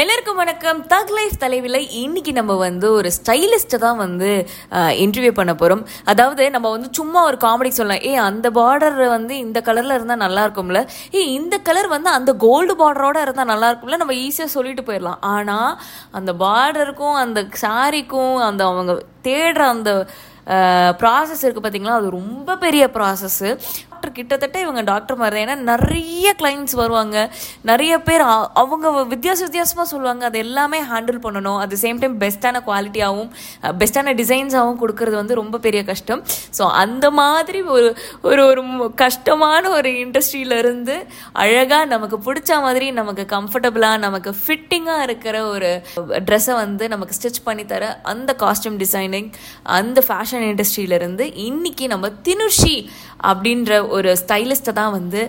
எல்லாருக்கும் வணக்கம். தக் லைஃப் தலைவில் இன்னைக்கு நம்ம வந்து ஒரு ஸ்டைலிஸ்ட்டை தான் வந்து இன்டர்வியூ பண்ண போகிறோம் அதாவது நம்ம வந்து சும்மா ஒரு காமெடி சொல்லலாம். ஏ அந்த பார்டர் வந்து இந்த கலரில் இருந்தால் நல்லா இருக்கும்ல. ஏ இந்த கலர் வந்து அந்த கோல்டு பார்டரோட இருந்தால் நல்லா இருக்கும்ல. நம்ம ஈஸியாக சொல்லிட்டு போயிடலாம். ஆனால் அந்த பார்டருக்கும் அந்த சாரிக்கும் அந்த அவங்க தேடுற அந்த ப்ராசஸ் இருக்குது பார்த்தீங்களா அது ரொம்ப பெரிய ப்ராசஸ்ஸு டாக்டர் கிட்டத்தட்ட இவங்க டாக்டர் மாதிரி தான். ஏன்னா நிறைய கிளைண்ட்ஸ் வருவாங்க. நிறைய பேர் அவங்க வித்தியாச வித்தியாசமாக சொல்லுவாங்க. அது எல்லாமே ஹேண்டில் பண்ணணும். அட் சேம் டைம் பெஸ்ட்டான குவாலிட்டியாகவும் பெஸ்ட்டான டிசைன்ஸாகவும் கொடுக்கறது வந்து ரொம்ப பெரிய கஷ்டம். ஸோ அந்த மாதிரி ஒரு ஒரு ஒரு கஷ்டமான ஒரு இண்டஸ்ட்ரியிலேருந்து அழகாக நமக்கு பிடிச்ச மாதிரி நமக்கு கம்ஃபர்டபுளாக நமக்கு ஃபிட்டிங்காக இருக்கிற ஒரு ட்ரெஸ்ஸை வந்து நமக்கு ஸ்டிச் பண்ணி தர அந்த காஸ்டியூம் டிசைனிங் அந்த ஃபேஷன் இண்டஸ்ட்ரியிலேருந்து இன்னைக்கு நம்ம தினுஷி அப்படின்ற ஒரு ஸ்டைலிஸ்ட்டை தான் வந்து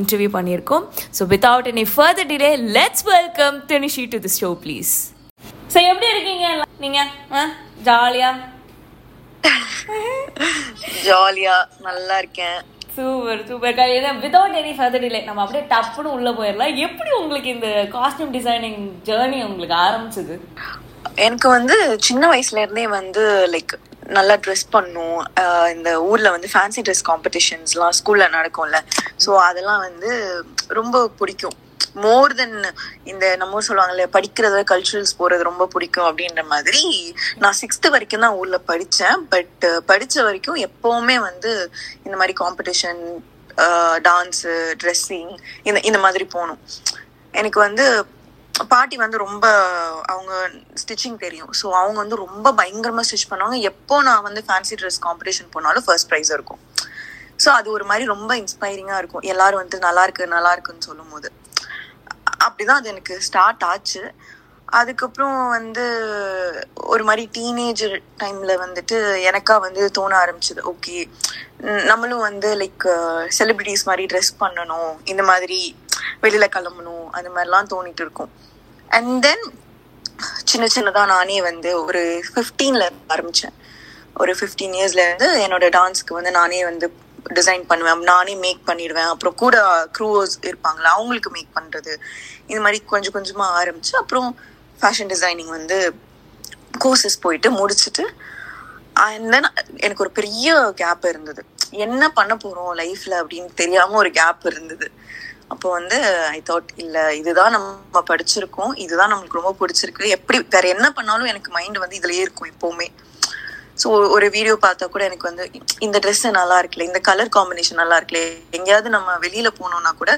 இன்டர்வியூ பண்ணியிருக்கோம். So without any further delay let's welcome Dinushi to the show please so எப்படி இருக்கீங்க? நீங்கள் ஜாலியாக ஜாலியா? நல்லா இருக்கேன். சூப்பர் சூப்பர் ஏன்னா வித்தவுட் எனி ஃபர்தர் டிலே நம்ம அப்படியே டப்புன்னு உள்ளே போயிடலாம். எப்படி உங்களுக்கு இந்த காஸ்டியூம் டிசைனிங் ஜேர்னி உங்களுக்கு ஆரம்பிச்சது? எனக்கு வந்து சின்ன வயசுல இருந்தே வந்து லைக் நல்லா ட்ரெஸ் பண்ணும். இந்த ஊர்ல வந்து ஃபேன்சி ட்ரெஸ் காம்படிஷன்ஸ்லாம் ஸ்கூல்ல நடக்கும்ல. ஸோ அதெல்லாம் வந்து ரொம்ப பிடிக்கும். மோர் தென் இந்த நம்ம ஊர் சொல்லுவாங்கல்ல படிக்கிறத கல்ச்சுரல்ஸ் போறது ரொம்ப பிடிக்கும் அப்படின்ற மாதிரி நான் சிக்ஸ்த் வரைக்கும் தான் ஊர்ல படித்தேன் பட் படித்த வரைக்கும் எப்பவுமே வந்து இந்த மாதிரி காம்படிஷன் டான்ஸு ட்ரெஸ்ஸிங் இந்த இந்த மாதிரி போகணும். எனக்கு வந்து பாட்டி வந்து ரொம்ப அவங்க ஸ்டிச்சிங் தெரியும். ஸோ அவங்க வந்து ரொம்ப பயங்கரமாக ஸ்டிச் பண்ணுவாங்க. எப்போ நான் வந்து ஃபேன்சி ட்ரெஸ் காம்படிஷன் போனாலும் ஃபர்ஸ்ட் ப்ரைஸ் இருக்கும். ஸோ அது ஒரு மாதிரி ரொம்ப இன்ஸ்பைரிங்காக இருக்கும். எல்லாரும் வந்து நல்லா இருக்கு நல்லா இருக்குன்னு சொல்லும் போது அப்படிதான் அது எனக்கு ஸ்டார்ட் ஆச்சு. அதுக்கப்புறம் வந்து ஒரு மாதிரி டீனேஜர் டைம்ல வந்துட்டு எனக்கா வந்து தோண ஆரம்பிச்சது. ஓகே நம்மளும் வந்து லைக் செலிபிரிட்டிஸ் மாதிரி ட்ரெஸ் பண்ணணும். இந்த மாதிரி வெளியில கிளம்பணும். அந்த மாதிரிலாம் தோணிட்டு இருக்கும். அண்ட் தென் சின்ன சின்னதா நானே வந்து ஒரு ஃபிஃப்டீன்ல ஆரம்பிச்சேன். ஒரு ஃபிஃப்டீன் இயர்ஸ்ல இருந்து என்னோட டான்ஸ்க்கு வந்து நானே வந்து டிசைன் பண்ணுவேன். நானே மேக் பண்ணிடுவேன். அப்புறம் கூட க்ரூவர்ஸ் இருப்பாங்களா அவங்களுக்கு மேக் பண்றது. இந்த மாதிரி கொஞ்சம் கொஞ்சமா ஆரம்பிச்சு அப்புறம் ஃபேஷன் டிசைனிங் வந்து கோர்சஸ் போயிட்டு முடிச்சுட்டு அண்ட் தென் எனக்கு ஒரு பெரிய கேப் இருந்தது. என்ன பண்ண போறோம் லைஃப்ல அப்படின்னு தெரியாம ஒரு கேப் இருந்தது. அப்போ வந்து ஐ தாட் இல்ல இதுதான் நம்ம படிச்சிருக்கோம். இதுதான் நம்மளுக்கு ரொம்ப பிடிச்சிருக்கு. எப்படி வேற என்ன பண்ணாலும் எனக்கு மைண்ட் வந்து இதுலயே இருக்கும் எப்பவுமே. ஸோ ஒரு வீடியோ பார்த்தா கூட எனக்கு வந்து இந்த ட்ரெஸ் நல்லா இருக்குல்ல இந்த கலர் காம்பினேஷன் நல்லா இருக்குல்ல எங்கேயாவது நம்ம வெளியில போனோம்னா கூட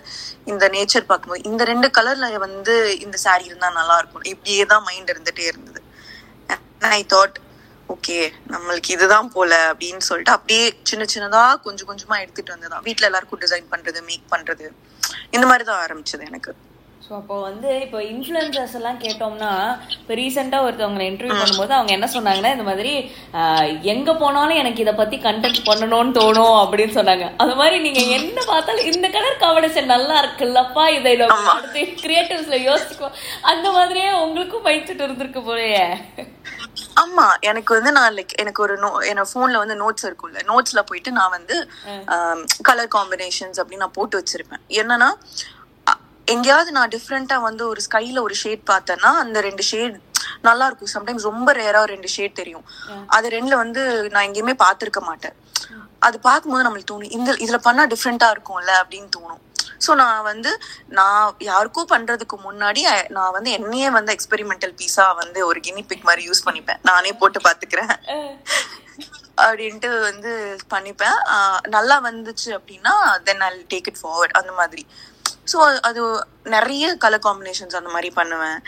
இந்த நேச்சர் பார்க்கும்போது இந்த ரெண்டு கலர்ல வந்து இந்த saree இருந்தா நல்லா இருக்கும். இப்படியே தான் மைண்ட் இருந்துட்டே இருந்தது. ஐ தாட் ஓகே நம்மளுக்கு இதுதான் போல அப்படின்னு சொல்லிட்டு அப்படியே சின்ன சின்னதா கொஞ்சம் கொஞ்சமா எடுத்துட்டு வந்ததா வீட்டுல எல்லாருக்கும் டிசைன் பண்றது மேக் பண்றது. இந்த மாதிரி தான் ஆரம்பிச்சது எனக்கு. ஸோ அப்போ வந்து இப்போ இன்ஃப்ளூயன்சர்ஸ் எல்லாம் கேட்டோம்னா இப்போ ரீசெண்டாக ஒருத்தவங்களை இன்டர்வியூ பண்ணும்போது அவங்க என்ன சொன்னாங்கன்னா இந்த மாதிரி எங்க போனாலும் எனக்கு இதை பத்தி கண்டென்ட் பண்ணணும்னு தோணும் அப்படின்னு சொன்னாங்க. அது மாதிரி நீங்க என்ன பார்த்தாலும் இந்த கலர் காம்பினேஷன் நல்லா இருக்குல்லப்பா இதை அடுத்து கிரியேட்டிவ்ஸ்ல யோசிக்கும் அந்த மாதிரியே உங்களுக்கும் பயிற்சிட்டு இருந்திருக்கு போலயே. ஆமா எனக்கு வந்து நான் லைக் எனக்கு ஒரு நோ என்னோட போன்ல வந்து நோட்ஸ் இருக்கும்ல. நோட்ஸ்ல போயிட்டு நான் வந்து கலர் காம்பினேஷன்ஸ் அப்படின்னு நான் போட்டு வச்சிருப்பேன். என்னன்னா எங்கேயாவது நான் டிஃப்ரெண்டா வந்து ஒரு ஸ்கைல ஒரு ஷேட் பார்த்தேன்னா அந்த ரெண்டு ஷேட் நல்லா இருக்கும் சம்டைம்ஸ் ரொம்ப ரேரா ரெண்டு ஷேட் தெரியும். அது ரெண்டுல வந்து நான் எங்கேயுமே பார்த்திருக்க மாட்டேன். அது பார்க்கும்போது நம்மளுக்கு தோணும் இந்த இதுல பண்ணா டிஃப்ரெண்டா இருக்கும்ல அப்படின்னு தோணும். ஸோ நான் வந்து நான் யாருக்கோ பண்றதுக்கு முன்னாடி நான் வந்து என்னையே வந்து எக்ஸ்பெரிமெண்டல் பீஸா வந்து ஒரு கினி பிக் மாதிரி யூஸ் பண்ணிப்பேன். நானே போட்டு பாத்துக்கிறேன். அப்படின்ட்டு வந்து பண்ணிப்பேன். நல்லா வந்துச்சு அப்படின்னா then I take it forward அந்த மாதிரி. ஸோ அது நிறைய கலர் காம்பினேஷன்ஸ் அந்த மாதிரி பண்ணுவேன்.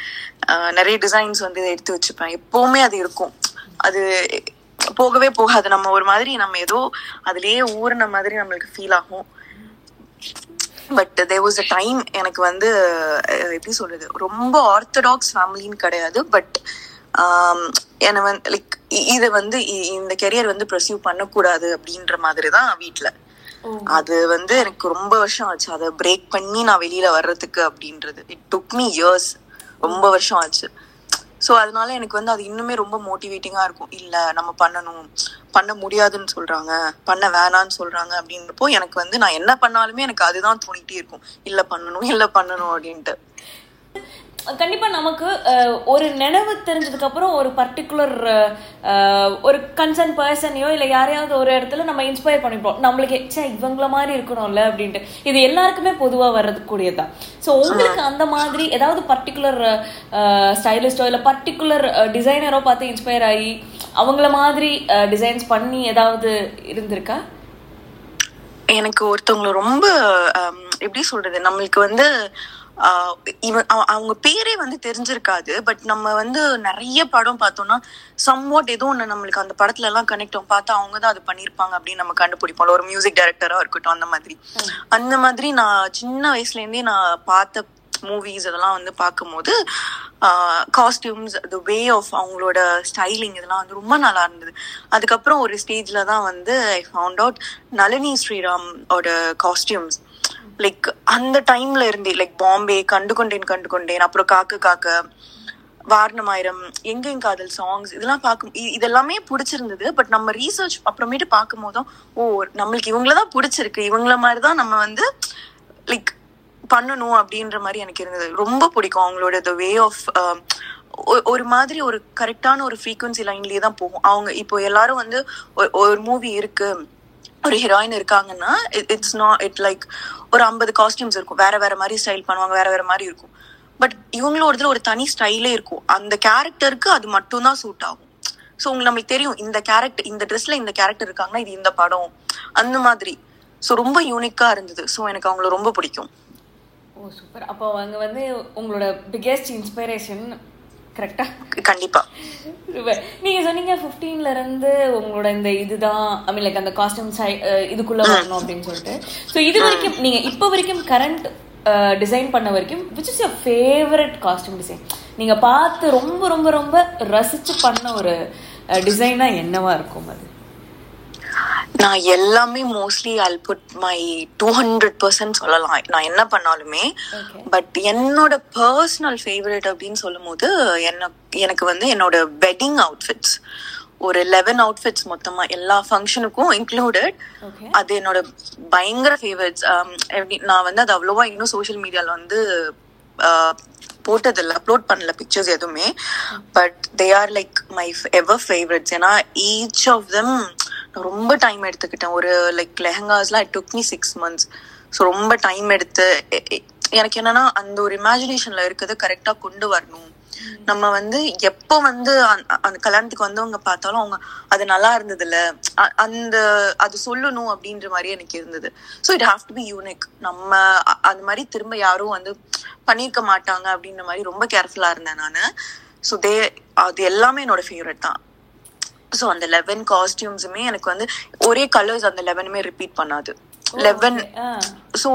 நிறைய டிசைன்ஸ் வந்து எடுத்து வச்சுப்பேன். எப்பவுமே அது இருக்கும். அது போகவே போகாது. நம்ம ஒரு மாதிரி நம்ம ஏதோ அதுலயே ஊறின மாதிரி நம்மளுக்கு ஃபீல் ஆகும். But there was a time எனக்கு வந்து எப்படி சொல்றது ரொம்ப ஆர்த்தடாக்ஸ் ஃபேமிலின்னு கிடையாது. பட் என்னை வந்து லைக் இதை வந்து இந்த கெரியர் வந்து ப்ரொசீவ் பண்ணக்கூடாது அப்படின்ற மாதிரி தான் வீட்டில் அது வந்து எனக்கு ரொம்ப வருஷம் ஆச்சு. அதை பிரேக் பண்ணி நான் வெளியில வர்றதுக்கு அப்படின்றது. இட் டுக் மீ இயர்ஸ் ரொம்ப வருஷம் ஆச்சு. ஸோ அதனால எனக்கு வந்து அது இன்னுமே ரொம்ப மோட்டிவேட்டிங்கா இருக்கும். இல்லை நம்ம பண்ணணும். பண்ண முடியாதுன்னு சொல்றாங்க. பண்ண வேணான்னு சொல்றாங்க அப்படின்றப்போ எனக்கு வந்து நான் என்ன பண்ணாலுமே எனக்கு அதுதான் தோணிகிட்டே இருக்கும். இல்லை பண்ணணும் இல்லை பண்ணணும் அப்படின்ட்டு. கண்டிப்பா நமக்கு ஒரு நினைவு தெரிஞ்சதுக்கு அப்புறம் ஒரு பர்டிகுலர் ஒரு கன்சர்ன் பர்சனையோ இல்ல யாரையாவது ஒரு இடத்துல நம்ம இன்ஸ்பயர் பண்ணிப்போம். நம்மளுக்கு ச்சே இவங்கள மாதிரி இருக்கணும்ல அப்படின்ட்டு. இது எல்லாருக்குமே பொதுவா வர்றதுக்கூடியதுதான். ஸோ உங்களுக்கு அந்த மாதிரி ஏதாவது பர்டிகுலர் ஸ்டைலிஸ்டோ இல்ல பர்டிகுலர் டிசைனரோ பார்த்து இன்ஸ்பயர் ஆகி அவங்கள மாதிரி டிசைன்ஸ் பண்ணி ஏதாவது இருந்திருக்கா? எனக்கு ஒருத்தவங்கள ரொம்ப எப்படி சொல்றது? நம்மளுக்கு வந்து இவன் அவ- அவங்க பேரே வந்து தெரிஞ்சிருக்காது பட் நம்ம வந்து நிறைய படம் பார்த்தோம்னா சம்வாட் ஏதோ ஒன்று நம்மளுக்கு அந்த படத்துல எல்லாம் கனெக்ட் ஆகும். பார்த்தா அவங்க தான் அது பண்ணியிருப்பாங்க அப்படின்னு நம்ம கண்டுபிடிப்போம் ஒரு மியூசிக் டைரக்டரா இருக்கட்டும் அந்த மாதிரி. அந்த மாதிரி நான் சின்ன வயசுல இருந்தே நான் பார்த்த மூவிஸ் அதெல்லாம் வந்து பார்க்கும்போது காஸ்டியூம்ஸ் த வே ஆஃப் அவங்களோட ஸ்டைலிங் இதெல்லாம் வந்து ரொம்ப நல்லா இருந்தது. அதுக்கப்புறம் ஒரு ஸ்டேஜ்ல தான் வந்து I found out Nalini Sriram ஓட காஸ்டியூம்ஸ் லைக் அந்த டைம்ல இருந்தே லைக் பாம்பே கண்டு கொண்டேன் கண்டு கொண்டேன் அப்புறம் காக்க காக்க வாரணமாயிரம் எங்கெங்க காதல் சாங்ஸ் இதெல்லாம் பார்க்கும் இதெல்லாமே பிடிச்சிருந்தது. பட் நம்ம ரீசர்ச் அப்புறமேட்டு பார்க்கும் போதும் ஓ நம்மளுக்கு இவங்கள தான் பிடிச்சிருக்கு. இவங்கள மாதிரி தான் நம்ம வந்து லைக் பண்ணணும் அப்படின்ற மாதிரி எனக்கு இருந்தது. ரொம்ப பிடிக்கும் அவங்களோட த வே ஆஃப் ஒரு மாதிரி ஒரு கரெக்டான ஒரு ஃப்ரீக்குவன்சி லைன்லயே தான் போகும். அவங்க இப்போ எல்லாரும் வந்து ஒரு மூவி இருக்கு. ஒரு ஹீரோயின் இருக்காங்கன்னா இட்ஸ் நாட் இட் லைக் ஒரு ஐம்பது காஸ்டியூம்ஸ் இருக்கும். வேற வேற மாதிரி ஸ்டைல் பண்ணுவாங்க வேற வேற மாதிரி இருக்கும். பட் இவங்களோடதுல ஒரு தனி ஸ்டைலே இருக்கும். அந்த கேரக்டருக்கு அது மட்டும்தான் சூட் ஆகும். ஸோ உங்களுக்கு நம்மளுக்கு தெரியும் இந்த கேரக்டர் இந்த ட்ரெஸ்ல இந்த கேரக்டர் இருக்காங்கன்னா இது இந்த படம். அந்த மாதிரி. ஸோ ரொம்ப யூனிக்கா இருந்தது. ஸோ எனக்கு அவங்கள ரொம்ப பிடிக்கும். ஓ சூப்பர் அப்போ அங்க வந்து உங்களோட பிக்கெஸ்ட் இன்ஸ்பிரேஷன் கரெக்டா கண்டிப்பா. நீங்க சொன்னீங்க 15 ல இருந்து உங்களோட இந்த இதுதான் ஐ மீன் லைக் அந்த காஸ்டியூம் இதுக்குள்ள வரணும் அப்படின்னு சொல்லிட்டு. ஸோ இது வரைக்கும் நீங்க இப்போ வரைக்கும் கரண்ட் டிசைன் பண்ண வரைக்கும் which is your favourite costume design நீங்க பார்த்து ரொம்ப ரொம்ப ரொம்ப ரசிச்சு பண்ண ஒரு டிசைனா என்னவா இருக்கும் அது? நான் எல்லாமே mostly all put my two hundred percent சொல்லலாம். நான் என்ன பண்ணாலுமே. பட் என்னோட பர்சனல் ஃபேவரட் அப்படின்னு சொல்லும் போது என்ன எனக்கு வந்து என்னோட வெட்டிங் அவுட்ஃபிட்ஸ் ஒரு லெவன் அவுட்ஃபிட்ஸ் மொத்தமா எல்லா ஃபங்க்ஷனுக்கும் இன்க்ளூடட் அது என்னோட பயங்கர ஃபேவரட்ஸ் எப்படி நான் வந்து அது அவ்வளோவா இன்னும் சோஷியல் மீடியால வந்து போட்டதில்ல அப்லோட் பண்ணல பிக்சர்ஸ் எதுவுமே. But they are like my ever favourites ஏன்னா ஈச் ஆஃப் தெம் ரொம்ப டைம் எடுத்துக்கிட்டேன். ஒரு like லெஹங்காஸ்லாம் it took me six months so ரொம்ப டைம் எடுத்து எனக்கு என்னன்னா அந்த ஒரு இமேஜினேஷன்ல இருக்கிறத கரெக்டா கொண்டு வரணும். நம்ம வந்து எப்போ வந்து அந்த- கல்யாணத்துக்கு வந்தவங்க பார்த்தாலும் அவங்க அது நல்லா இருந்தது இல்ல அந்த அது சொல்லணும் அப்படின்ற மாதிரி எனக்கு இருந்தது. So it have to be unique நம்ம அந்த மாதிரி திரும்ப யாரும் வந்து பண்ணியிருக்க மாட்டாங்க அப்படின்ற மாதிரி ரொம்ப கேர்ஃபுல்லா இருந்தேன் நான். ஸோ தே அது எல்லாமே என்னோட ஃபேவரட் தான். ஸோ அந்த லெவன் காஸ்டியூம்ஸுமே எனக்கு வந்து ஒரே கலர்ஸ் அந்த லெவனுமே ரிப்பீட் பண்ணாது. லெவன் ஸோ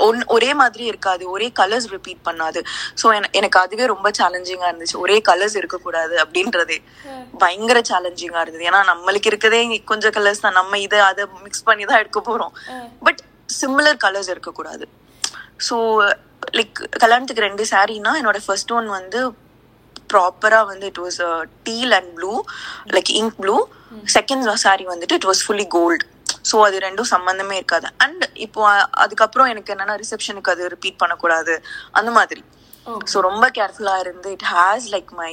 ஒன் ஒரே மாதிரி இருக்காது. ஒரே கலர்ஸ் ரிப்பீட் பண்ணாது. ஸோ எனக்கு அதுவே ரொம்ப சேலஞ்சிங்கா இருந்துச்சு. ஒரே கலர்ஸ் இருக்கக்கூடாது அப்படின்றதே. பயங்கர சேலஞ்சிங்கா இருந்தது. ஏன்னா நம்மளுக்கு இருக்கதே கொஞ்சம் கலர்ஸ் தான். நம்ம இதை அதை மிக்ஸ் பண்ணி தான் எடுக்க போறோம். பட் சிமிலர் கலர்ஸ் இருக்கக்கூடாது. ஸோ லைக் கல்யாணத்துக்கு ரெண்டு சாரீனா என்னோட ஃபர்ஸ்ட் ஒன் வந்து ப்ராப்பரா வந்து it was teal and blue like ink blue second sari வந்துட்டு it was fully gold so அது ரெண்டும் சம்மந்தமே இருக்காது. அண்ட் இப்போ அதுக்கப்புறம் எனக்கு என்னன்னா ரிசப்ஷனுக்கு அது ரிப்பீட் பண்ணக்கூடாது. அந்த மாதிரி. ஸோ ரொம்ப கேர்ஃபுல்லா இருந்து it has like my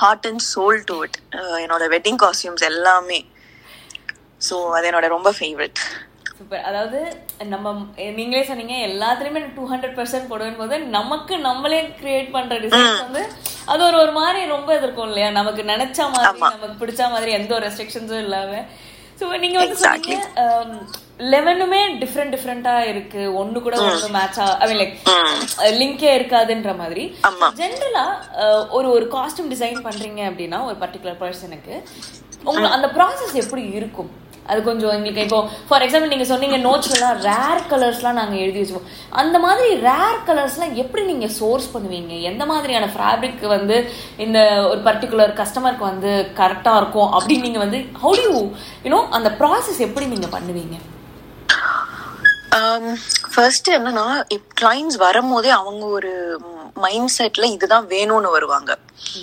heart and soul to it என்னோட வெட்டிங் காஸ்டியூம்ஸ் எல்லாமே. ஸோ அது என்னோட ரொம்ப ஃபேவரட் சூப்பர் அதாவது நம்ம நீங்களே சொன்னீங்க எல்லாத்துலயுமே டூ ஹண்ட்ரட் பர்சன்ட் போடுவேன் போது நமக்கு நம்மளே கிரியேட் பண்ற டிசைன்ஸ் வந்து அது ஒரு ஒரு மாதிரி ரொம்ப இது இருக்கும் இல்லையா? நமக்கு நினைச்ச மாதிரி நமக்கு பிடிச்ச மாதிரி எந்த ஒரு ரெஸ்ட்ரிக்ஷன்ஸும் இல்லாம. ஸோ நீங்க வந்து. சொன்னீங்க லெவனுமே டிஃப்ரெண்ட் டிஃப்ரெண்டா இருக்கு. ஒண்ணு கூட ஒண்ணு மேட்சா ஐ மீன் லைக் லிங்கே இருக்காதுன்ற மாதிரி. ஜென்ரலா ஒரு ஒரு காஸ்டியூம் டிசைன் பண்றீங்க அப்படின்னா ஒரு பர்டிகுலர் பர்சனுக்கு உங்களுக்கு அந்த ப்ராசஸ் எப்படி இருக்கும்? அது கொஞ்சம் எங்களுக்கு இப்போ ஃபார் எக்ஸாம்பிள் நீங்கள் சொன்னீங்க நோட்ஸ்லாம் ரேர் கலர்ஸ்லாம் நாங்கள் எழுதி வச்சுப்போம் அந்த மாதிரி ரேர் கலர்ஸ்லாம் எப்படி நீங்கள் சோர்ஸ் பண்ணுவீங்க? எந்த மாதிரியான ஃபேப்ரிக் வந்து இந்த ஒரு பர்டிகுலர் கஸ்டமருக்கு வந்து கரெக்டாக இருக்கும் அப்படின்னு நீங்கள் வந்து ஹவு யூ யூனோ அந்த ப்ராசஸ் எப்படி நீங்கள் பண்ணுவீங்க? Um, ஃபர்ஸ்ட் என்னன்னா கிளைண்ட்ஸ் வரும்போதே அவங்க ஒரு மைண்ட் செட்ல இதுதான் வேணும்னு வருவாங்க.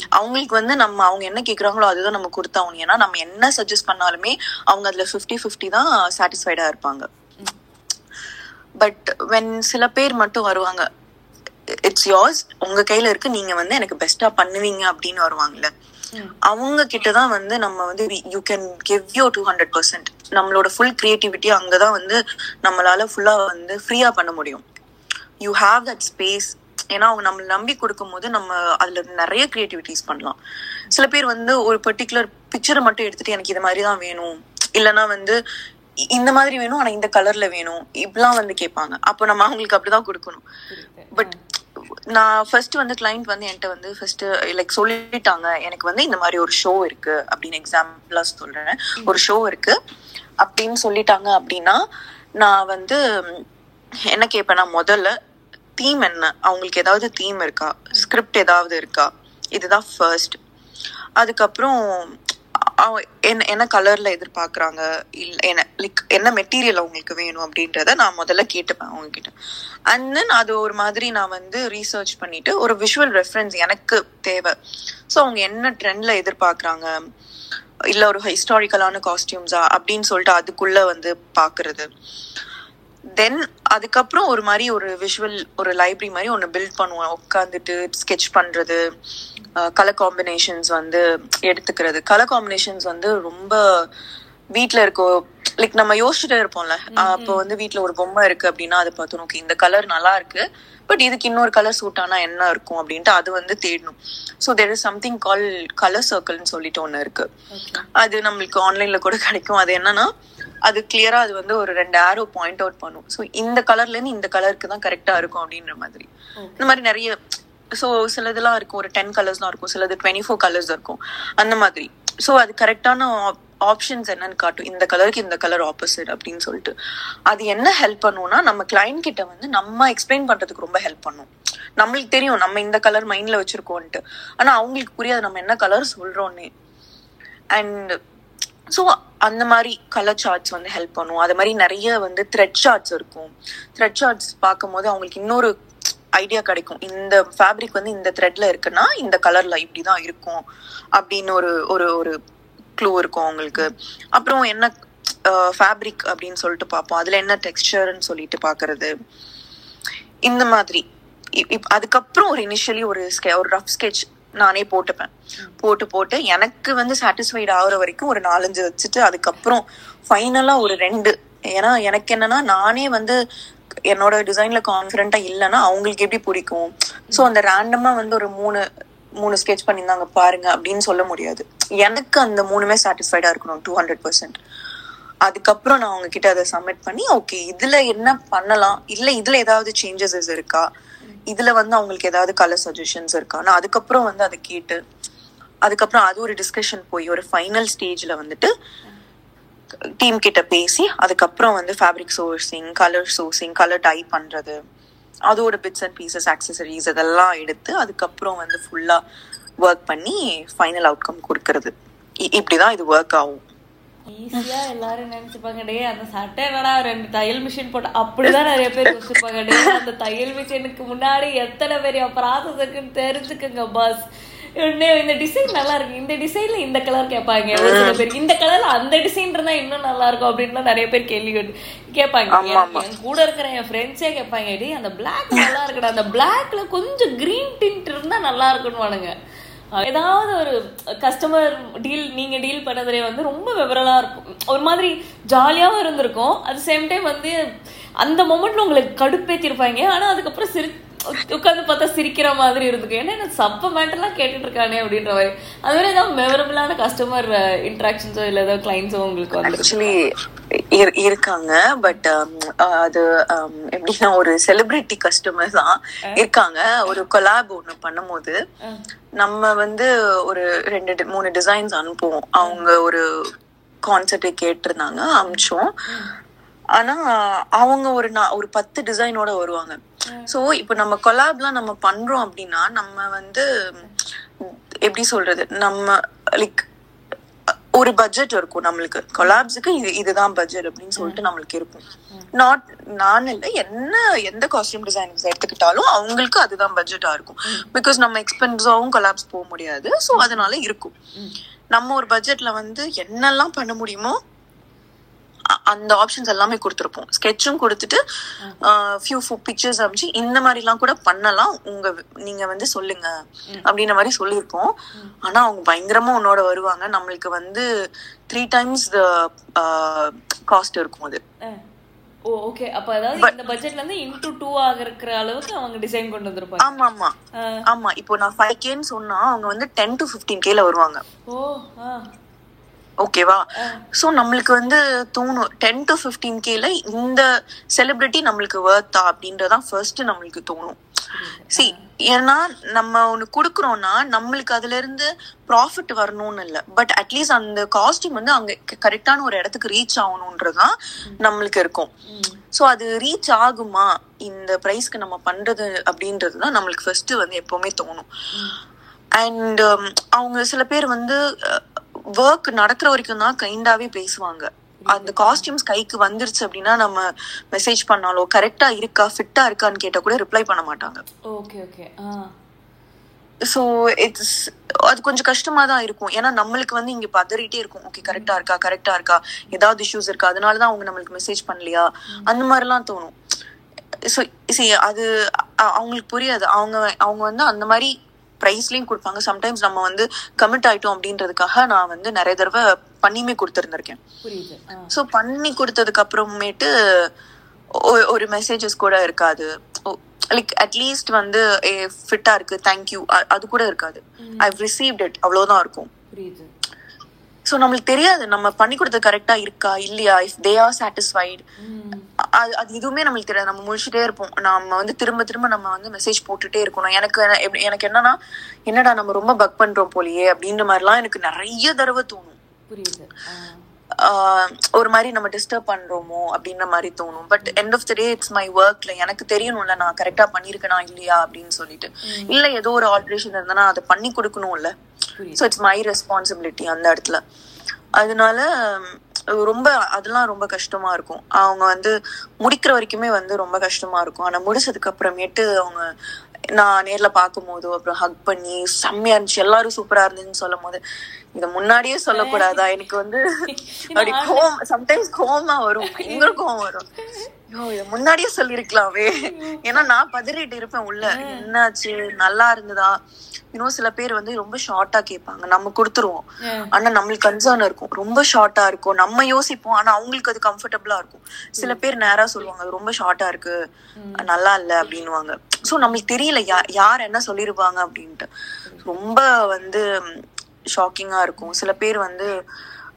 அவங்களுக்கு வந்து நம்ம அவங்க என்ன கேக்குறாங்களோ அதுதான் நம்ம கொடுத்தாகணும். ஏன்னா நம்ம என்ன சஜஸ்ட் பண்ணாலுமே அவங்க அதுல 50 50 தான் சாட்டிஸ்ஃபைடா இருப்பாங்க. பட் வென் சில பேர் மட்டும் வருவாங்க இட்ஸ் யோர்ஸ் உங்க கையில இருக்கு நீங்க வந்து எனக்கு பெஸ்டா பண்ணுவீங்க அப்படின்னு வருவாங்கல்ல. அவங்க கிட்ட தான் வந்து நம்ம வந்து you can give you two hundred percent நம்மளோட ஃபுல் கிரியேட்டிவிட்டி அங்கதான் வந்து நம்மளால ஃபுல்லா வந்து ஃப்ரீயா பண்ண முடியும். யூ ஹாவ் தட் ஸ்பேஸ் ஏன்னா அவங்க நம்மள நம்பி கொடுக்கும் போது நம்ம அதுல நிறைய கிரியேட்டிவிட்டிஸ் பண்ணலாம். சில பேர் வந்து ஒரு பர்டிகுலர் பிக்சரை மட்டும் எடுத்துட்டு எனக்கு இது மாதிரி தான் வேணும். இல்லைன்னா வந்து இந்த மாதிரி வேணும் ஆனா இந்த கலர்ல வேணும். இப்படிலாம் வந்து கேட்பாங்க. அப்போ நம்ம அவங்களுக்கு அப்படிதான் கொடுக்கணும். பட் நான் ஃபர்ஸ்ட் வந்து கிளைண்ட் வந்து என்கிட்ட வந்து ஃபர்ஸ்ட் லைக் சொல்லிட்டாங்க எனக்கு வந்து இந்த மாதிரி ஒரு ஷோ இருக்கு அப்படின்னு எக்ஸாம்பிளா சொல்றேன். ஒரு ஷோ இருக்கு. அப்படின்னு சொல்லிட்டாங்க அப்படின்னா நான் வந்து என்ன கேட்பேன்னா முதல்ல தீம் என்ன? அவங்களுக்கு ஏதாவது தீம் இருக்கா? ஸ்கிரிப்ட் ஏதாவது இருக்கா? இதுதான் ஃபர்ஸ்ட் அதுக்கப்புறம் என்ன என்ன கலர்ல எதிர்பார்க்குறாங்க? இல்லை என்ன லைக் என்ன மெட்டீரியல் அவங்களுக்கு வேணும் அப்படின்றத நான் முதல்ல கேட்டுப்பேன் அவங்கக்கிட்ட அண்ட் தென் அது ஒரு மாதிரி நான் வந்து ரீசர்ச் பண்ணிட்டு ஒரு விஷுவல் ரெஃபரன்ஸ் எனக்கு தேவை. ஸோ அவங்க என்ன ட்ரெண்ட்ல எதிர்பார்க்குறாங்க? இல்லை ஒரு ஹிஸ்டாரிக்கலான காஸ்டியூம்ஸா அப்படின்னு சொல்லிட்டு அதுக்குள்ள வந்து பார்க்கறது தென் அதுக்கப்புறம் ஒரு மாதிரி ஒரு விஷுவல் ஒரு லைப்ரரி மாதிரி ஒன்று பில்ட் பண்ணுவோம் உட்காந்துட்டு ஸ்கெட்ச் பண்ணுறது கலர் காம்பினேஷன்ஸ் வந்து எடுத்துக்கிறது. கலர் காம்பினேஷன்ஸ் வந்து ரொம்ப வீட்ல இருக்க லைக் நம்ம யோசிச்சுட்டே இருப்போம்ல. அப்போ வந்து வீட்ல ஒரு பொம்மை இருக்கு அப்படின்னா அதை பார்த்தோம் ஓகே இந்த கலர் நல்லா இருக்கு பட் இதுக்கு இன்னொரு கலர் சூட் ஆனா என்ன இருக்கும் அப்படின்ட்டு அது வந்து தேடணும். So there is something call colour சர்க்கிள்னு சொல்லிட்டு ஒன்று இருக்கு. அது நம்மளுக்கு ஆன்லைன்ல கூட கிடைக்கும். அது என்னன்னா அது கிளியரா அது வந்து ஒரு ரெண்டு ஆரோ பாயிண்ட் அவுட் பண்ணும். ஸோ இந்த கலர்ல இருந்து இந்த கலருக்கு தான் கரெக்டா இருக்கும் அப்படின்ற மாதிரி. இந்த மாதிரி நிறைய ஸோ சிலதெல்லாம் இருக்கும். ஒரு டென் கலர்ஸ்லாம் இருக்கும். சிலது டுவெண்ட்டி ஃபோர் கலர்ஸ் இருக்கும். அந்த மாதிரி. ஸோ அது கரெக்டான ஆப்ஷன்ஸ் என்னன்னு காட்டும். இந்த கலருக்கு இந்த கலர் ஆப்போசிட் அப்படின்னு சொல்லிட்டு. அது என்ன ஹெல்ப் பண்ணும்னா நம்ம கிளைண்ட் கிட்ட வந்து நம்ம எக்ஸ்பிளைன் பண்றதுக்கு ரொம்ப ஹெல்ப் பண்ணும். நம்மளுக்கு தெரியும். நம்ம இந்த கலர் மைண்ட்ல வச்சிருக்கோம்ட்டு ஆனா அவங்களுக்கு புரியாது நம்ம என்ன கலர் சொல்றோன்னே அண்ட் ஸோ அந்த மாதிரி கலர் சார்ட்ஸ் வந்து ஹெல்ப் பண்ணும். அது மாதிரி நிறைய வந்து த்ரெட் சார்ட்ஸ் இருக்கும். த்ரெட் சார்ட்ஸ் பார்க்கும்போது அவங்களுக்கு இன்னொரு ஐடியா கிடைக்கும். இந்த ஃபேப்ரிக் வந்து இந்த த்ரெட்ல இருக்குன்னா இந்த கலர்ல இப்படிதான் இருக்கும் அப்படின்னு ஒரு ஒரு ஒரு க்ளூ இருக்கும் அவங்களுக்கு அப்புறம் என்ன ஃபேப்ரிக் அப்படின்னு சொல்லிட்டு பார்ப்போம். அதுல என்ன டெக்ஸ்டர்னு சொல்லிட்டு பாக்குறது இந்த மாதிரி. இப்- அதுக்கப்புறம் ஒரு இனிஷியலி ஒரு ஒரு ரஃப் ஸ்கெச் நானே போட்டுப்பேன். போட்டு போட்டு எனக்கு வந்து சாட்டிஸ்ஃபைட் ஆகுற வரைக்கும் ஒரு நாலஞ்சு வச்சுட்டு அதுக்கப்புறம் ஃபைனலா ஒரு ரெண்டு. ஏன்னா எனக்கு என்னன்னா நானே வந்து என்னோட டிசைன்ல கான்ஃபிடென்ட்டா இல்லைன்னா அவங்களுக்கு எப்படி பிடிக்கும்? ஸோ அந்த ரேண்டமா வந்து ஒரு மூணு மூணு ஸ்கெட்ச் பண்ணியிருந்தாங்க பாருங்க அப்படின்னு சொல்ல முடியாது. எனக்கு அந்த மூணுமே சாட்டிஸ்ஃபைடா இருக்கணும் டூ ஹண்ட்ரட் பர்சன்ட் அதுக்கப்புறம் நான் அவங்க கிட்ட அதை சப்மிட் பண்ணி ஓகே இதுல என்ன பண்ணலாம்? இல்ல இதுல ஏதாவது சேஞ்சஸஸ் இருக்கா? இதுல வந்து அவங்களுக்கு ஏதாவது கலர் சஜஷன்ஸ் இருக்கா? நான் அதுக்கப்புறம் வந்து அதை கேட்டு அதுக்கப்புறம் அது ஒரு டிஸ்கஷன் போய் ஒரு ஃபைனல் ஸ்டேஜ்ல வந்துட்டு டீம் கிட்ட பேசி அதுக்கப்புறம் வந்து fabric sourcing colour sourcing colour dye பண்றது அதோட பிட்ஸ் அண்ட் பீசஸ் ஆக்சசரிஸ் அதெல்லாம் எடுத்து அதுக்கப்புறம் வந்து ஃபுல்லா ஒர்க் பண்ணி ஃபைனல் அவுட்கம் கொடுக்கறது. இ- இப்படிதான் இது ஒர்க் ஆகும். ஈஸியா எல்லாரும் நினைச்சுப்பாங்க டே அந்த சட்டை என்னடா ரெண்டு தையல் மிஷின் போட்டு அப்படிதான் நிறைய பேர் யோசிப்பாங்க டே அந்த தையல் மிஷினுக்கு முன்னாடி எத்தனை பெரிய ப்ராசஸ் இருக்குன்னு தெரிஞ்சுக்குங்க பாஸ் இந்த டிசைன் நல்லா இருக்கு. இந்த டிசைன்ல இந்த கலர் கேட்பாங்க. ஒரு சில பேர் இந்த கலர்ல அந்த டிசைன் இருந்தா இன்னும் நல்லா இருக்கும் அப்படின்னு நிறைய பேர் கேள்வி கேட்பாங்க. என் கூட இருக்கிற என் ஃப்ரெண்ட்ஸே கேட்பாங்க டேய் அந்த Black நல்லா இருக்குடா. அந்த Blackல கொஞ்சம் கிரீன் டிண்ட் இருந்தா நல்லா இருக்குன்னு வானுங்க ஏதாவது ஒரு கஸ்டமர் டீல் நீங்க டீல் பண்ணதுலே வந்து ரொம்ப விவரலா இருக்கும். ஒரு மாதிரி ஜாலியாவும் இருந்திருக்கும். அட் சேம் டைம் வந்து அந்த மொமெண்ட்ல உங்களுக்கு கடுப்பேத்திருப்பாங்க. ஆனா அதுக்கப்புறம் சிரி உட்காந்து பார்த்தா சிரிக்கிற மாதிரி இருந்துக்கும். ஏன்னா என்ன சப்ப மேட்டர்லாம் கேட்டுட்டு இருக்கானே அப்படின்ற மாதிரி. அது மாதிரி ஏதாவது மெமரபிளான கஸ்டமர் இன்ட்ராக்ஷன்ஸோ இல்லை ஏதாவது கிளைண்ட்ஸோ உங்களுக்கு வந்து ஆக்சுவலி இருக்காங்க. பட் அது um, எப்படின்னா ஒரு செலிபிரிட்டி கஸ்டமர் தான் இருக்காங்க. ஒரு கொலாப் ஒண்ணு பண்ணும்போது நம்ம வந்து ஒரு ரெண்டு மூணு டிசைன்ஸ் அனுப்புவோம். அவங்க ஒரு கான்செப்ட் கேட்டிருந்தாங்க அமிச்சோம். ஆனா அவங்க ஒரு நா- ஒரு பத்து டிசைனோட வருவாங்க. சோ இப்போ நம்ம கொலாப்லாம் நம்ம பண்றோம் அப்படின்னா நம்ம வந்து எப்படி சொல்றது? நம்ம லைக் ஒரு பட்ஜெட் இருக்கும் நம்மளுக்கு. கொலாப்ஸுக்கு இது இதுதான் பட்ஜெட் அப்படின்னு சொல்லிட்டு நம்மளுக்கு இருக்கும். நாட் நான் இல்ல என்ன எந்த காஸ்டியூம் டிசைனர்ஸ் எடுத்துக்கிட்டாலும் அவங்களுக்கு அதுதான் பட்ஜெட்டா இருக்கும். பிகாஸ் நம்ம எக்ஸ்பென்சிவாவும் கொலாப்ஸ் போக முடியாது. சோ அதனால இருக்கும். நம்ம ஒரு பட்ஜெட்ல வந்து என்னெல்லாம் பண்ண முடியுமோ அந்த ஆப்ஷன்ஸ் எல்லாமே கொடுத்துருப்போம். ஸ்கெட்சும் கொடுத்துட்டு ஃபியூ ஃபோ பிக்சர்ஸ் அமைச்சு இந்த மாதிரிலாம் கூட பண்ணலாம். உங்க நீங்க வந்து சொல்லுங்க. அப்படின்ற மாதிரி சொல்லியிருப்போம் ஆனா அவங்க பயங்கரமா உன்னோட வருவாங்க. நம்மளுக்கு வந்து த்ரீ டைம்ஸ் த காஸ்ட் இருக்கும் அது. ஓ ஓகே அப்ப அதாவது இந்த பட்ஜெட்ல இருந்து இன்டூ டூ ஆக இருக்கிற அளவுக்கு அவங்க டிசைன் கொண்டு வந்திருப்பாங்க. ஆமா ஆமா. ஆமா. இப்போ நான் ஃபைவ் கேன்னு சொன்னா அவங்க வந்து டென் டு ஃபிஃப்டீன் கேல வருவாங்க. ஓ ஓகேவா? சோ நம்மளுக்கு வந்து தோணும் டென் டு ஃபிஃப்டீன் கேல இந்த செலிபிரிட்டி நம்மளுக்கு வர்த்தா அப்படின்றதான் ஃபர்ஸ்ட் நம்மளுக்கு தோணும். சி ஏன்னா நம்ம ஒண்ணு குடுக்குறோம்னா நம்மளுக்கு அதுல இருந்து ப்ராஃபிட் வரணும்னு இல்ல. பட் அட்லீஸ்ட் அந்த காஸ்டியூம் வந்து அங்க கரெக்டான ஒரு இடத்துக்கு ரீச் ஆகணும்ன்றதுதான் நம்மளுக்கு இருக்கும். சோ அது ரீச் ஆகுமா? இந்த பிரைஸ்க்கு நம்ம பண்றது அப்படின்றது தான் நம்மளுக்கு ஃபர்ஸ்ட் வந்து எப்பவுமே தோணும். அண்ட் அவங்க சில பேர் வந்து ஒர்க் நடக்கிற வரைக்கும் தான் கைண்டாவே பேசுவாங்க. அந்த காஸ்டியூம்ஸ் கைக்கு வந்துருச்சு அப்படின்னா நம்ம மெசேஜ் பண்ணாலோ கரெக்டா இருக்கா ஃபிட்டா இருக்கான்னு கேட்டா கூட ரிப்ளை பண்ண மாட்டாங்க. ஓகே ஓகே ஸோ இட்ஸ் அது கொஞ்சம் கஷ்டமா தான் இருக்கும். ஏன்னா நம்மளுக்கு வந்து இங்க பதறிட்டே இருக்கும். ஓகே கரெக்டா இருக்கா கரெக்டா இருக்கா? ஏதாவது இஷ்யூஸ் இருக்கா? அதனால தான் அவங்க நம்மளுக்கு மெசேஜ் பண்ணலையா? அந்த மாதிரிலாம் தோணும். ஸோ see அது அவங்களுக்கு புரியாது. அவங்க அவங்க வந்து அந்த மாதிரி ப்ரைஸ்லயும் கொடுப்பாங்க. சம்டைம்ஸ் நம்ம வந்து கமிட் ஆயிட்டோம் அப்படின்றதுக்காக நான் வந்து நிறைய தடவை பண்ணியுமே கொடுத்துருந்துருக்கேன். ஸோ பண்ணி கொடுத்ததுக்கு அப்புறமேட்டு ஒரு மெசேஜஸ் கூட இருக்காது. லைக் அட்லீஸ்ட் வந்து ஃபிட்டா இருக்கு. தேங்க்யூ அது கூட இருக்காது. ஐ ரிசீவ்ட் இட் அவ்வளவுதான் இருக்கும். ஸோ நம்மளுக்கு தெரியாது. நம்ம பண்ணி கொடுத்தது கரெக்டா இருக்கா? இல்லையா? இஃப் தே ஆர் சாட்டிஸ்ஃபைட் அது அது எதுவுமே நம்மளுக்கு தெரியாது. நம்ம முழிச்சுட்டே இருப்போம். நம்ம வந்து திரும்ப திரும்ப நம்ம வந்து மெசேஜ் போட்டுட்டே இருக்கணும். எனக்கு எனக்கு என்னன்னா என்னடா நம்ம ரொம்ப பக் பண்றோம் போலியே அப்படின்ற மாதிரிலாம் எனக்கு நிறைய தடவை தோணும். புரியுது. ஒரு மாதிரி நம்ம டிஸ்டர்ப் பண்றோமோ அப்படின்ற மாதிரி தோணும். But end of the day it's my ஒர்க்ல எனக்கு தெரியணும்ல நான் கரெக்டா பண்ணிருக்கேனா இல்லையா அப்படின்னு சொல்லிட்டு. இல்ல ஏதோ ஒரு ஆல்ட்ரேஷன் இருந்தா அதை பண்ணி கொடுக்கணும்ல. ஸோ இட்ஸ் மை ரெஸ்பான்சிபிலிட்டி அந்த இடத்துல. அதனால ரொம்ப அதெல்லாம் ரொம்ப கஷ்டமா இருக்கும். அவங்க வந்து முடிக்கிற வரைக்குமே வந்து ரொம்ப கஷ்டமா இருக்கும். ஆனா முடிச்சதுக்கு அப்புறமேட்டு அவங்க நான் நேர்ல பார்க்கும் போது அப்புறம் ஹக் பண்ணி செம்மையா இருந்துச்சு. எல்லாரும் சூப்பரா இருந்துச்சுன்னு சொல்லும் போது இத முன்னாடியே சொல்லக்கூடாதா? எனக்கு வந்து அப்படி கோவம் சம்டைம்ஸ் கோவமா வரும். பயங்கர கோவம் வரும். முன்னாடியே சொல்லிருக்கலாமே. ஏன்னா நான் பதறிட்டு இருப்பேன் உள்ள. என்னாச்சு? நல்லா இருந்ததா? இன்னும் சில பேர் வந்து ரொம்ப ஷார்ட்டா கேட்பாங்க. நம்ம கொடுத்துருவோம். ஆனா நம்மளுக்கு கன்சர்ன் இருக்கும். ரொம்ப ஷார்ட்டா இருக்கும். நம்ம யோசிப்போம். ஆனா அவங்களுக்கு அது கம்ஃபர்டபுளா இருக்கும். சில பேர் நேரா சொல்லுவாங்க ரொம்ப ஷார்ட்டா இருக்கு. நல்லா இல்ல அப்படின்னுவாங்க. சோ நம்மளுக்கு தெரியல யார் என்ன சொல்லிருப்பாங்க அப்படின்ட்டு. ரொம்ப வந்து ஷாக்கிங்கா இருக்கும். சில பேர் வந்து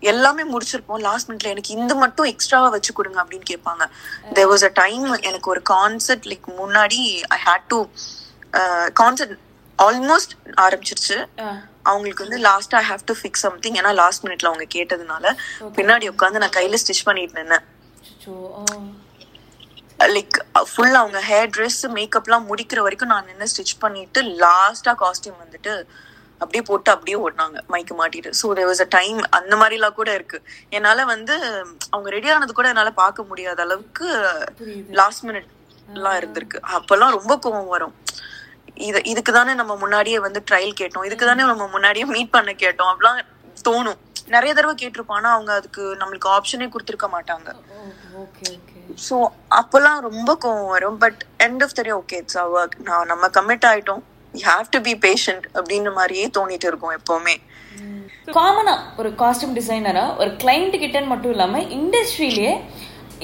எல்லாமே முடிச்சிருப்போம். லாஸ்ட் மினிட்ல எனக்கு இந்த மட்டும் எக்ஸ்ட்ராவா வச்சு கொடுங்க அப்படின்னு கேட்பாங்க. தேர் வாஸ் அ டைம் எனக்கு ஒரு கான்சர்ட் லைக் முன்னாடி I had to concert almost ஆரம்பிச்சிருச்சு. அவங்களுக்கு வந்து last I have to fix something ஏன்னா லாஸ்ட் மினிட்ல அவங்க கேட்டதுனால பின்னாடி உட்காந்து நான் கையில ஸ்டிச் பண்ணிட்டு நின்னேன். லைக் ஃபுல் அவங்க ஹேர் ட்ரெஸ் மேக்கப்லாம் முடிக்கிற வரைக்கும் நான் நின்று ஸ்டிச் பண்ணிட்டு லாஸ்டா காஸ்டியூம் வந்துட்டு அப்படியே போட்டு அப்படியே ஓட்டினாங்க மைக்கு மாட்டிட்டு. So there was a time அந்த மாதிரிலாம் கூட இருக்கு. என்னால வந்து அவங்க ரெடி ஆனது கூட என்னால பார்க்க முடியாத அளவுக்கு லாஸ்ட் மினிட் எல்லாம் இருந்திருக்கு. அப்பெல்லாம் ரொம்ப கோவம் வரும். இது இதுக்கு தானே நம்ம முன்னாடியே வந்து ட்ரையல் கேட்டோம். இதுக்கு தானே நம்ம முன்னாடியே மீட் பண்ண கேட்டோம். அப்படிலாம் தோணும். நிறைய தடவை கேட்டிருப்போம். ஆனா அவங்க அதுக்கு நம்மளுக்கு ஆப்ஷனே கொடுத்துருக்க மாட்டாங்க. Okay okay. ஸோ அப்பெல்லாம் ரொம்ப கோவம் வரும். But end of the day okay it's work நான் நம்ம கமிட் ஆயிட்டோம். You have to be patient அப்படின்ற மாதிரியே தோணிட்டு இருக்கும் எப்பவுமே. காமனா ஒரு காஸ்டியூம் டிசைனரா ஒரு கிளைண்ட் கிட்டன்னு மட்டும் இல்லாம இண்டஸ்ட்ரியிலேயே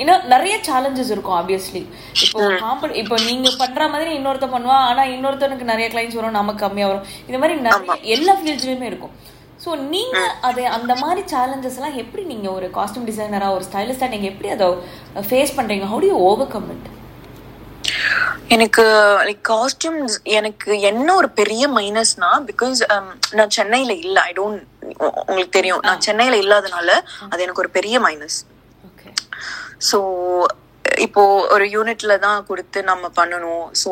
இன்னும் நிறைய சேலஞ்சஸ் இருக்கும் ஆப்வியஸ்லி இப்போ காம்படி இப்போ நீங்க பண்ற மாதிரி இன்னொருத்த பண்ணுவா ஆனா இன்னொருத்தனுக்கு நிறைய கிளைண்ட்ஸ் வரும் நமக்கு கம்மியா வரும். இந்த மாதிரி நிறைய எல்லா ஃபீல்ட்ஸ்லயுமே இருக்கும். ஸோ நீங்க அதை அந்த மாதிரி சேலஞ்சஸ் எல்லாம் எப்படி நீங்க ஒரு காஸ்டியூம் டிசைனரா ஒரு ஸ்டைலிஸ்டா நீங்க எப்படி அதை ஃபேஸ் பண்றீங்க? How to overcome it எனக்கு லைக் காஸ்டியூம்ஸ் எனக்கு என்ன ஒரு பெரிய மைனஸ்னா பிகாஸ் நான் சென்னையில இல்ல. ஐ டோன்ட் உங்களுக்கு தெரியும். நான் சென்னையில இல்லாதனால அது எனக்கு ஒரு பெரிய மைனஸ் ஸோ இப்போ ஒரு யூனிட்ல தான் கொடுத்து நம்ம பண்ணணும். ஸோ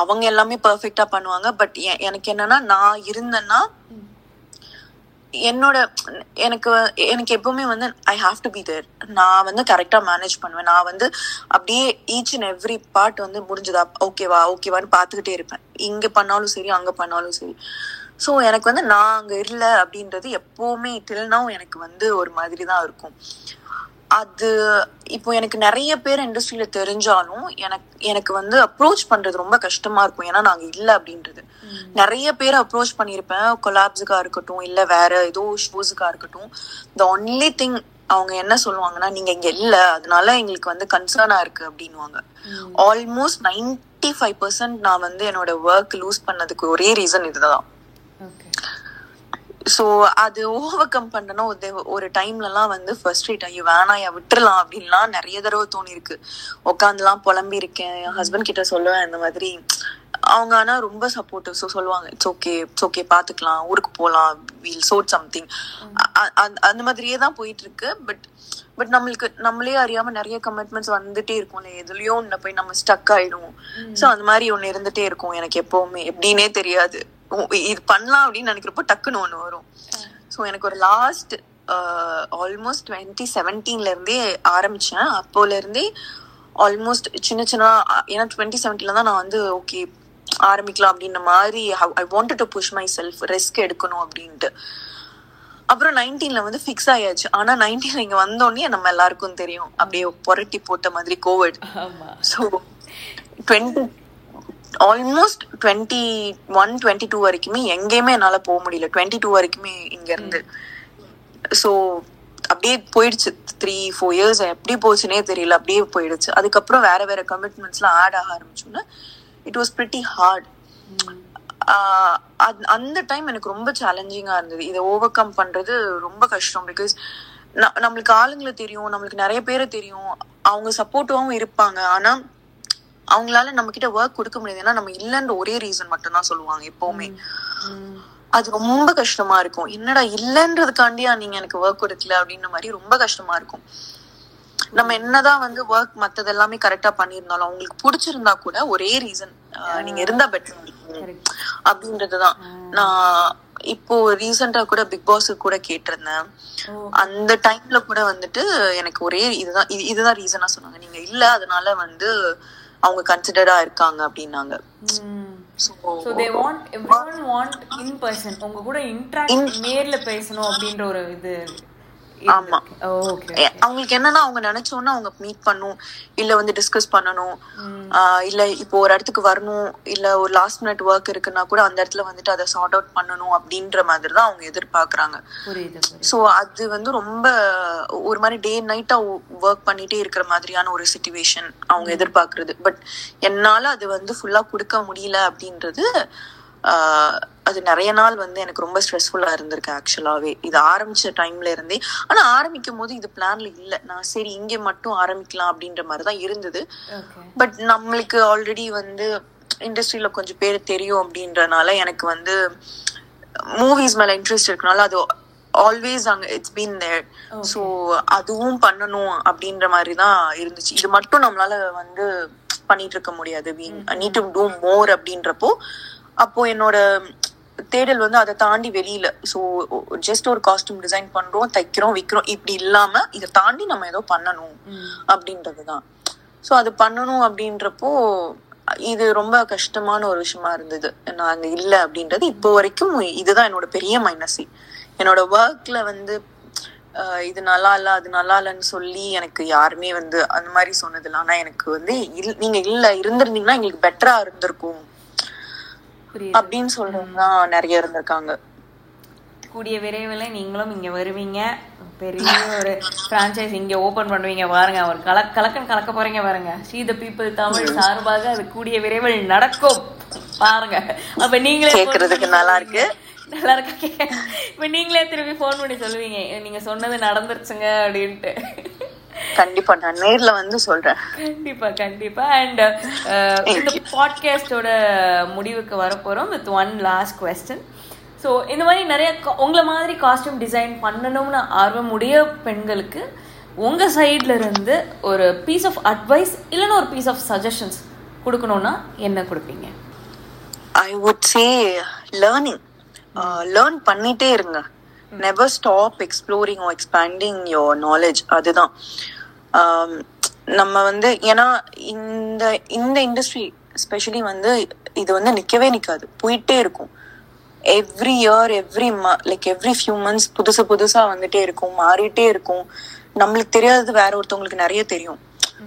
அவங்க எல்லாமே பர்ஃபெக்டா பண்ணுவாங்க. பட் எனக்கு என்னன்னா நான் இருந்தேன்னா என்னோட எனக்கு எனக்கு எப்பவுமே வந்து I have to be there நான் வந்து கரெக்டாக மேனேஜ் பண்ணுவேன். நான் வந்து அப்படியே ஈச் அண்ட் எவ்ரி பார்ட் வந்து முடிஞ்சதா ஓகேவா ஓகேவான்னு பார்த்துக்கிட்டே இருப்பேன். இங்கே பண்ணாலும் சரி அங்கே பண்ணாலும் சரி. ஸோ எனக்கு வந்து நான் அங்கே இல்லை அப்படின்றது எப்போவுமே டில்னாவும் எனக்கு வந்து ஒரு மாதிரி தான் இருக்கும். அது இப்போ எனக்கு நிறைய பேர் இண்டஸ்ட்ரியில தெரிஞ்சாலும் எனக்கு எனக்கு வந்து அப்ரோச் பண்றது ரொம்ப கஷ்டமா இருக்கும். ஏன்னா நாங்க இல்ல அப்படின்றது. நிறைய பேர் அப்ரோச் பண்ணியிருப்பேன். கொலாப்ஸுக்கா இருக்கட்டும் இல்ல வேற ஏதோ ஷோஸுக்கா இருக்கட்டும். த ஒன்லி திங் அவங்க என்ன சொல்லுவாங்கன்னா நீங்க இங்க இல்ல. அதனால எங்களுக்கு வந்து கன்சர்னா இருக்கு. அப்படின்னுவாங்க. ஆல்மோஸ்ட் நைன்டி ஃபைவ் பர்சன்ட் நான் வந்து என்னோட ஒர்க் லூஸ் பண்ணதுக்கு ஒரே ரீசன் இதுதான். ஸோ அது ஓவர் கம் பண்ணணும். ஒரு ஒரு டைம்லலாம் வந்து ஃபர்ஸ்ட் ரேட் ஐயோ வேணாயா விட்டுறலாம் அப்படின்லாம் நிறைய தடவை தோணிருக்கு உட்காந்துலாம் புலம்பி இருக்கேன் என் ஹஸ்பண்ட் கிட்ட சொல்லுவேன் இந்த மாதிரி. அவங்க ஆனா ரொம்ப சப்போர்ட்டிவ் ஸோ சொல்லுவாங்க இட்ஸ் ஓகே இட்ஸ் ஓகே பாத்துக்கலாம். ஊருக்கு போகலாம் வீல் சோட் சம்திங் அந்த மாதிரியே தான் போயிட்டு இருக்கு பட் பட் நம்மளுக்கு நம்மளே அறியாம நிறைய கமிட்மெண்ட்ஸ் வந்துட்டே இருக்கும்ல. எதுலயோ ஒண்ணு போய் நம்ம ஸ்டக் ஆயிடுவோம். ஸோ அந்த மாதிரி ஒண்ணு இருந்துட்டே இருக்கும். எனக்கு எப்பவுமே. எப்படின்னே தெரியாது. இது பண்ணலாம் அப்படின்னு நினைக்கிறப்போ டக்குன்னு ஒண்ணு வரும். ஸோ எனக்கு ஒரு லாஸ்ட் ஆல்மோஸ்ட் டுவெண்ட்டி செவன்டீன்ல இருந்தே ஆரம்பிச்சேன். அப்போல இருந்தே ஆல்மோஸ்ட் சின்ன சின்ன ஏன்னா டுவெண்ட்டி செவன்டீன்ல தான் நான் வந்து ஓகே ஆரம்பிக்கலாம் அப்படின்ற மாதிரி I wanted to push myself risk எடுக்கணும் அப்படின்ட்டு. அப்புறம் நைன்டீன்ல வந்து ஃபிக்ஸ் ஆயாச்சு. ஆனா நைன்டீன்ல இங்க வந்தோடனே நம்ம எல்லாருக்கும் தெரியும். அப்படியே புரட்டி போட்ட மாதிரி COVID so twenty almost twenty one twenty two வரைக்குமே எங்கேயுமே என்னால போக முடியல. டுவெண்ட்டி டூ வரைக்குமே இங்க இருந்து. ஸோ அப்படியே போயிடுச்சு. த்ரீ ஃபோர் இயர்ஸ் எப்படி போச்சுனே தெரியல. அப்படியே போயிடுச்சு. அதுக்கப்புறம் வேற வேற கமிட்மெண்ட்ஸ்லாம் ஆட் ஆக ஆரம்பிச்சோன்னா இட் வாஸ் பிரிட்டி ஹார்ட் அந்த டைம் எனக்கு ரொம்ப சேலஞ்சிங்கா இருந்தது. இதை ஓவர் கம் பண்றது ரொம்ப கஷ்டம். பிகாஸ் நம்மளுக்கு ஆளுங்களை தெரியும். நம்மளுக்கு நிறைய பேரை தெரியும். அவங்க சப்போர்ட்டிவாகவும் இருப்பாங்க. ஆனா அவங்களால நம்ம கிட்ட ஒர்க் கொடுக்க முடியாது. ஏன்னா நம்ம இல்லைன்ற ஒரே ரீசன் மட்டும் தான் சொல்லுவாங்க எப்பவுமே. அது ரொம்ப கஷ்டமா இருக்கும். என்னடா இல்லைன்றதுக்காண்டியா நீங்க எனக்கு ஒர்க் கொடுக்கல அப்படின்ற மாதிரி ரொம்ப கஷ்டமா இருக்கும். நம்ம என்னதான் வந்து ஒர்க் மத்தது எல்லாமே கரெக்டா பண்ணியிருந்தாலும் அவங்களுக்கு பிடிச்சிருந்தா கூட ஒரே ரீசன் நீங்க இருந்தா பெட்டர். அப்படின்றதுதான். நான் இப்போ ரீசெண்டா கூட பிக் பாஸ் கூட கேட்டிருந்தேன். அந்த டைம்ல கூட வந்துட்டு எனக்கு ஒரே இதுதான் இது- இதுதான் ரீசனா சொன்னாங்க. நீங்க இல்ல அதனால வந்து அவங்க கன்சிடரா இருக்காங்க அப்படின்னாங்க. So they want everyone want in person உங்க கூட இன்ட்ராக்ட் நேர்ல பேசணும் அப்படின்ற ஒரு இது. ஆமா. அவங்களுக்கு என்னன்னா அவங்க நினைச்சோன்னா அவங்க மீட் பண்ணும். இல்ல வந்து டிஸ்கஸ் பண்ணணும். இல்ல இப்போ ஒரு இடத்துக்கு வரணும். இல்ல ஒரு லாஸ்ட் மினிட் ஒர்க் இருக்குன்னா கூட அந்த இடத்துல வந்துட்டு அதை சார்ட் அவுட் பண்ணணும் அப்படின்ற மாதிரி தான் அவங்க எதிர்பார்க்கறாங்க. சோ அது வந்து ரொம்ப ஒரு மாதிரி டே நைட்டா ஒர்க் பண்ணிட்டே இருக்கிற மாதிரியான ஒரு சுச்சுவேஷன் அவங்க எதிர்பார்க்கறது. பட் என்னால அது வந்து ஃபுல்லா கொடுக்க முடியல அப்படின்றது அது நிறைய நாள் வந்து எனக்கு ரொம்ப ஸ்ட்ரெஸ்ஃபுல்லா இருந்திருக்கு ஆக்சுவலாவே இது ஆரம்பிச்ச டைம்ல இருந்தே. ஆனா ஆரம்பிக்கும் போது இது பிளான்ல இல்ல. நான் சரி இங்க மட்டும் ஆரம்பிக்கலாம் அப்படின்ற மாதிரி தான் இருந்தது. பட் நம்மளுக்கு ஆல்ரெடி வந்து இண்டஸ்ட்ரியில கொஞ்சம் பேர் தெரியும் அப்படின்றனால எனக்கு வந்து மூவிஸ் மேல இன்ட்ரெஸ்ட் இருக்கனால அது ஆல்வேஸ் அங்க இட்ஸ் பீன் தேர் ஸோ அதுவும் பண்ணணும் அப்படின்ற மாதிரி தான் இருந்துச்சு. இது மட்டும் நம்மளால வந்து பண்ணிட்டு இருக்க முடியாது. நீட் டு டூ மோர் அப்படின்றப்போ அப்போ என்னோட தேடல் வந்து அதை தாண்டி வெளியில. ஸோ ஜஸ்ட் ஒரு காஸ்டியூம் டிசைன் பண்றோம் தைக்கிறோம் விற்கிறோம் இப்படி இல்லாம இதை தாண்டி நம்ம ஏதோ பண்ணணும் அப்படின்றதுதான். ஸோ அது பண்ணணும் அப்படின்றப்போ இது ரொம்ப கஷ்டமான ஒரு விஷயமா இருந்தது. நான் அங்க இல்ல அப்படின்றது இப்போ வரைக்கும் இதுதான் என்னோட பெரிய மைனஸி என்னோட ஒர்க்ல வந்து இது நல்லா இல்ல அது நல்லா இல்லைன்னு சொல்லி எனக்கு யாருமே வந்து அந்த மாதிரி சொன்னதில்ல. ஆனா எனக்கு வந்து இல்- நீங்க இல்ல இருந்திருந்தீங்கன்னா எங்களுக்கு பெட்டரா இருந்திருக்கும். அப்படின்னு சொல்றதுதான் நிறைய இருந்திருக்காங்க. கூடிய விரைவில் நீங்களும் இங்க வருவீங்க. பெரிய ஒரு பிரான்ச்சைஸ் இங்க ஓபன் பண்ணுவீங்க. பாருங்க ஒரு கலக் கலக்கன் கலக்க போறீங்க பாருங்க. ஸ்ரீ த பீப்புள் தமிழ் சார்பாக அது கூடிய விரைவில் நடக்கும். பாருங்க. அப்ப நீங்களே கேக்குறதுக்கு நல்லா சொல்லுவீங்க. நல்லா இருக்கு இப்ப நீங்களே திரும்பி ஃபோன் பண்ணி சொல்லுவீங்க. நீங்க சொன்னது நடந்துருச்சுங்க அப்படின்ட்டு. கண்டிப்பா நான் நேர்ல வந்து சொல்றேன். கண்டிப்பா கண்டிப்பா. அண்ட் இந்த பாட்காஸ்டோட முடிவுக்கு வரப்போறோம் with one last question so இந்த மாதிரி நிறைய உங்களை மாதிரி காஸ்டியூம் டிசைன் பண்ணணும்னு ஆர்வம் உடைய பெண்களுக்கு உங்க சைட்ல இருந்து ஒரு பீஸ் ஆஃப் அட்வைஸ் இல்லைன்னா ஒரு பீஸ் ஆஃப் சஜஷன்ஸ் கொடுக்கணும்னா என்ன கொடுப்பீங்க? I would say learning learn பண்ணிட்டே இருங்க. Never stop exploring or expanding your knowledge அதுதான். Um, நம்ம வந்து ஏன்னா இந்த இந்த இண்டஸ்ட்ரி ஸ்பெஷலி வந்து இது வந்து நிக்கவே நிக்காது. போயிட்டே இருக்கும். Every year every like every few months புதுசு புதுசா வந்துட்டே இருக்கும் மாறிட்டே இருக்கும். நம்மளுக்கு தெரியாதது வேற ஒருத்தவங்களுக்கு நிறைய தெரியும்.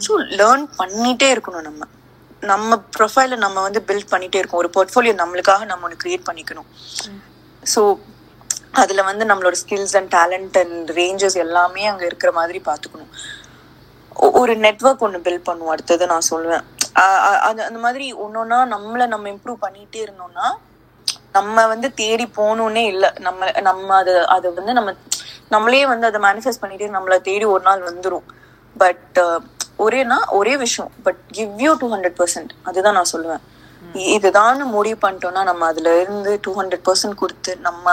ஸோ லேர்ன் பண்ணிட்டே இருக்கணும் நம்ம. நம்ம ப்ரொஃபைல நம்ம வந்து பில்ட் பண்ணிட்டே இருக்கோம். ஒரு போர்ட்ஃபோலியோ நம்மளுக்காக நம்ம ஒன்று கிரியேட் பண்ணிக்கணும். ஸோ அதுல வந்து நம்மளோட skills and talent and ranges எல்லாமே அங்க இருக்கிற மாதிரி பாத்துக்கணும். ஒரு நெட்வொர்க் ஒன்று பில்ட் பண்ணுவோம் அடுத்தது நான் சொல்லுவேன். அது அந்த மாதிரி ஒன்னொன்னா நம்மளை நம்ம இம்ப்ரூவ் பண்ணிட்டே இருந்தோம்னா நம்ம வந்து தேடி போகணும்னே இல்லை. நம்ம நம்ம அதை அதை வந்து நம்ம நம்மளே வந்து அதை மேனிஃபெஸ்ட் பண்ணிட்டு நம்மளை தேடி ஒரு நாள் வந்துடும் பட் ஒரேனா ஒரே விஷயம். But give you two hundred percent அதுதான் நான் சொல்லுவேன். இதுதான் முடிவு பண்ணிட்டோம்னா நம்ம அதுல இருந்து டூ ஹண்ட்ரட் பர்சன்ட் கொடுத்து நம்ம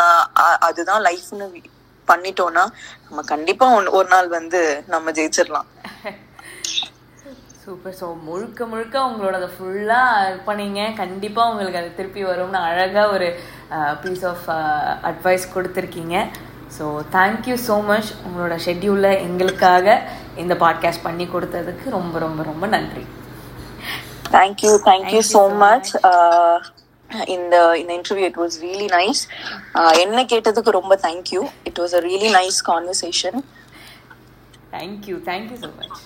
அதுதான் லைஃப்னு பண்ணிட்டோம்னா நம்ம கண்டிப்பா ஒன்- ஒரு நாள் வந்து நம்ம ஜெயிச்சிடலாம். சூப்பர் ஸோ முழுக்க முழுக்க உங்களோட அதை ஃபுல்லாக பண்ணீங்க. கண்டிப்பாக உங்களுக்கு அது திருப்பி வரும்னு அழகாக ஒரு பீஸ் ஆஃப் அட்வைஸ் கொடுத்துருக்கீங்க. So thank you so much உங்களோட ஷெட்யூலில் எங்களுக்காக இந்த பாட்காஸ்ட் பண்ணி கொடுத்ததுக்கு ரொம்ப ரொம்ப ரொம்ப நன்றி. தேங்க்யூ தேங்க்யூ ஸோ மச் இந்த இந்த interview it was really nice என்ன கேட்டதுக்கு ரொம்ப thank you it was a really nice conversation thank you thank you so much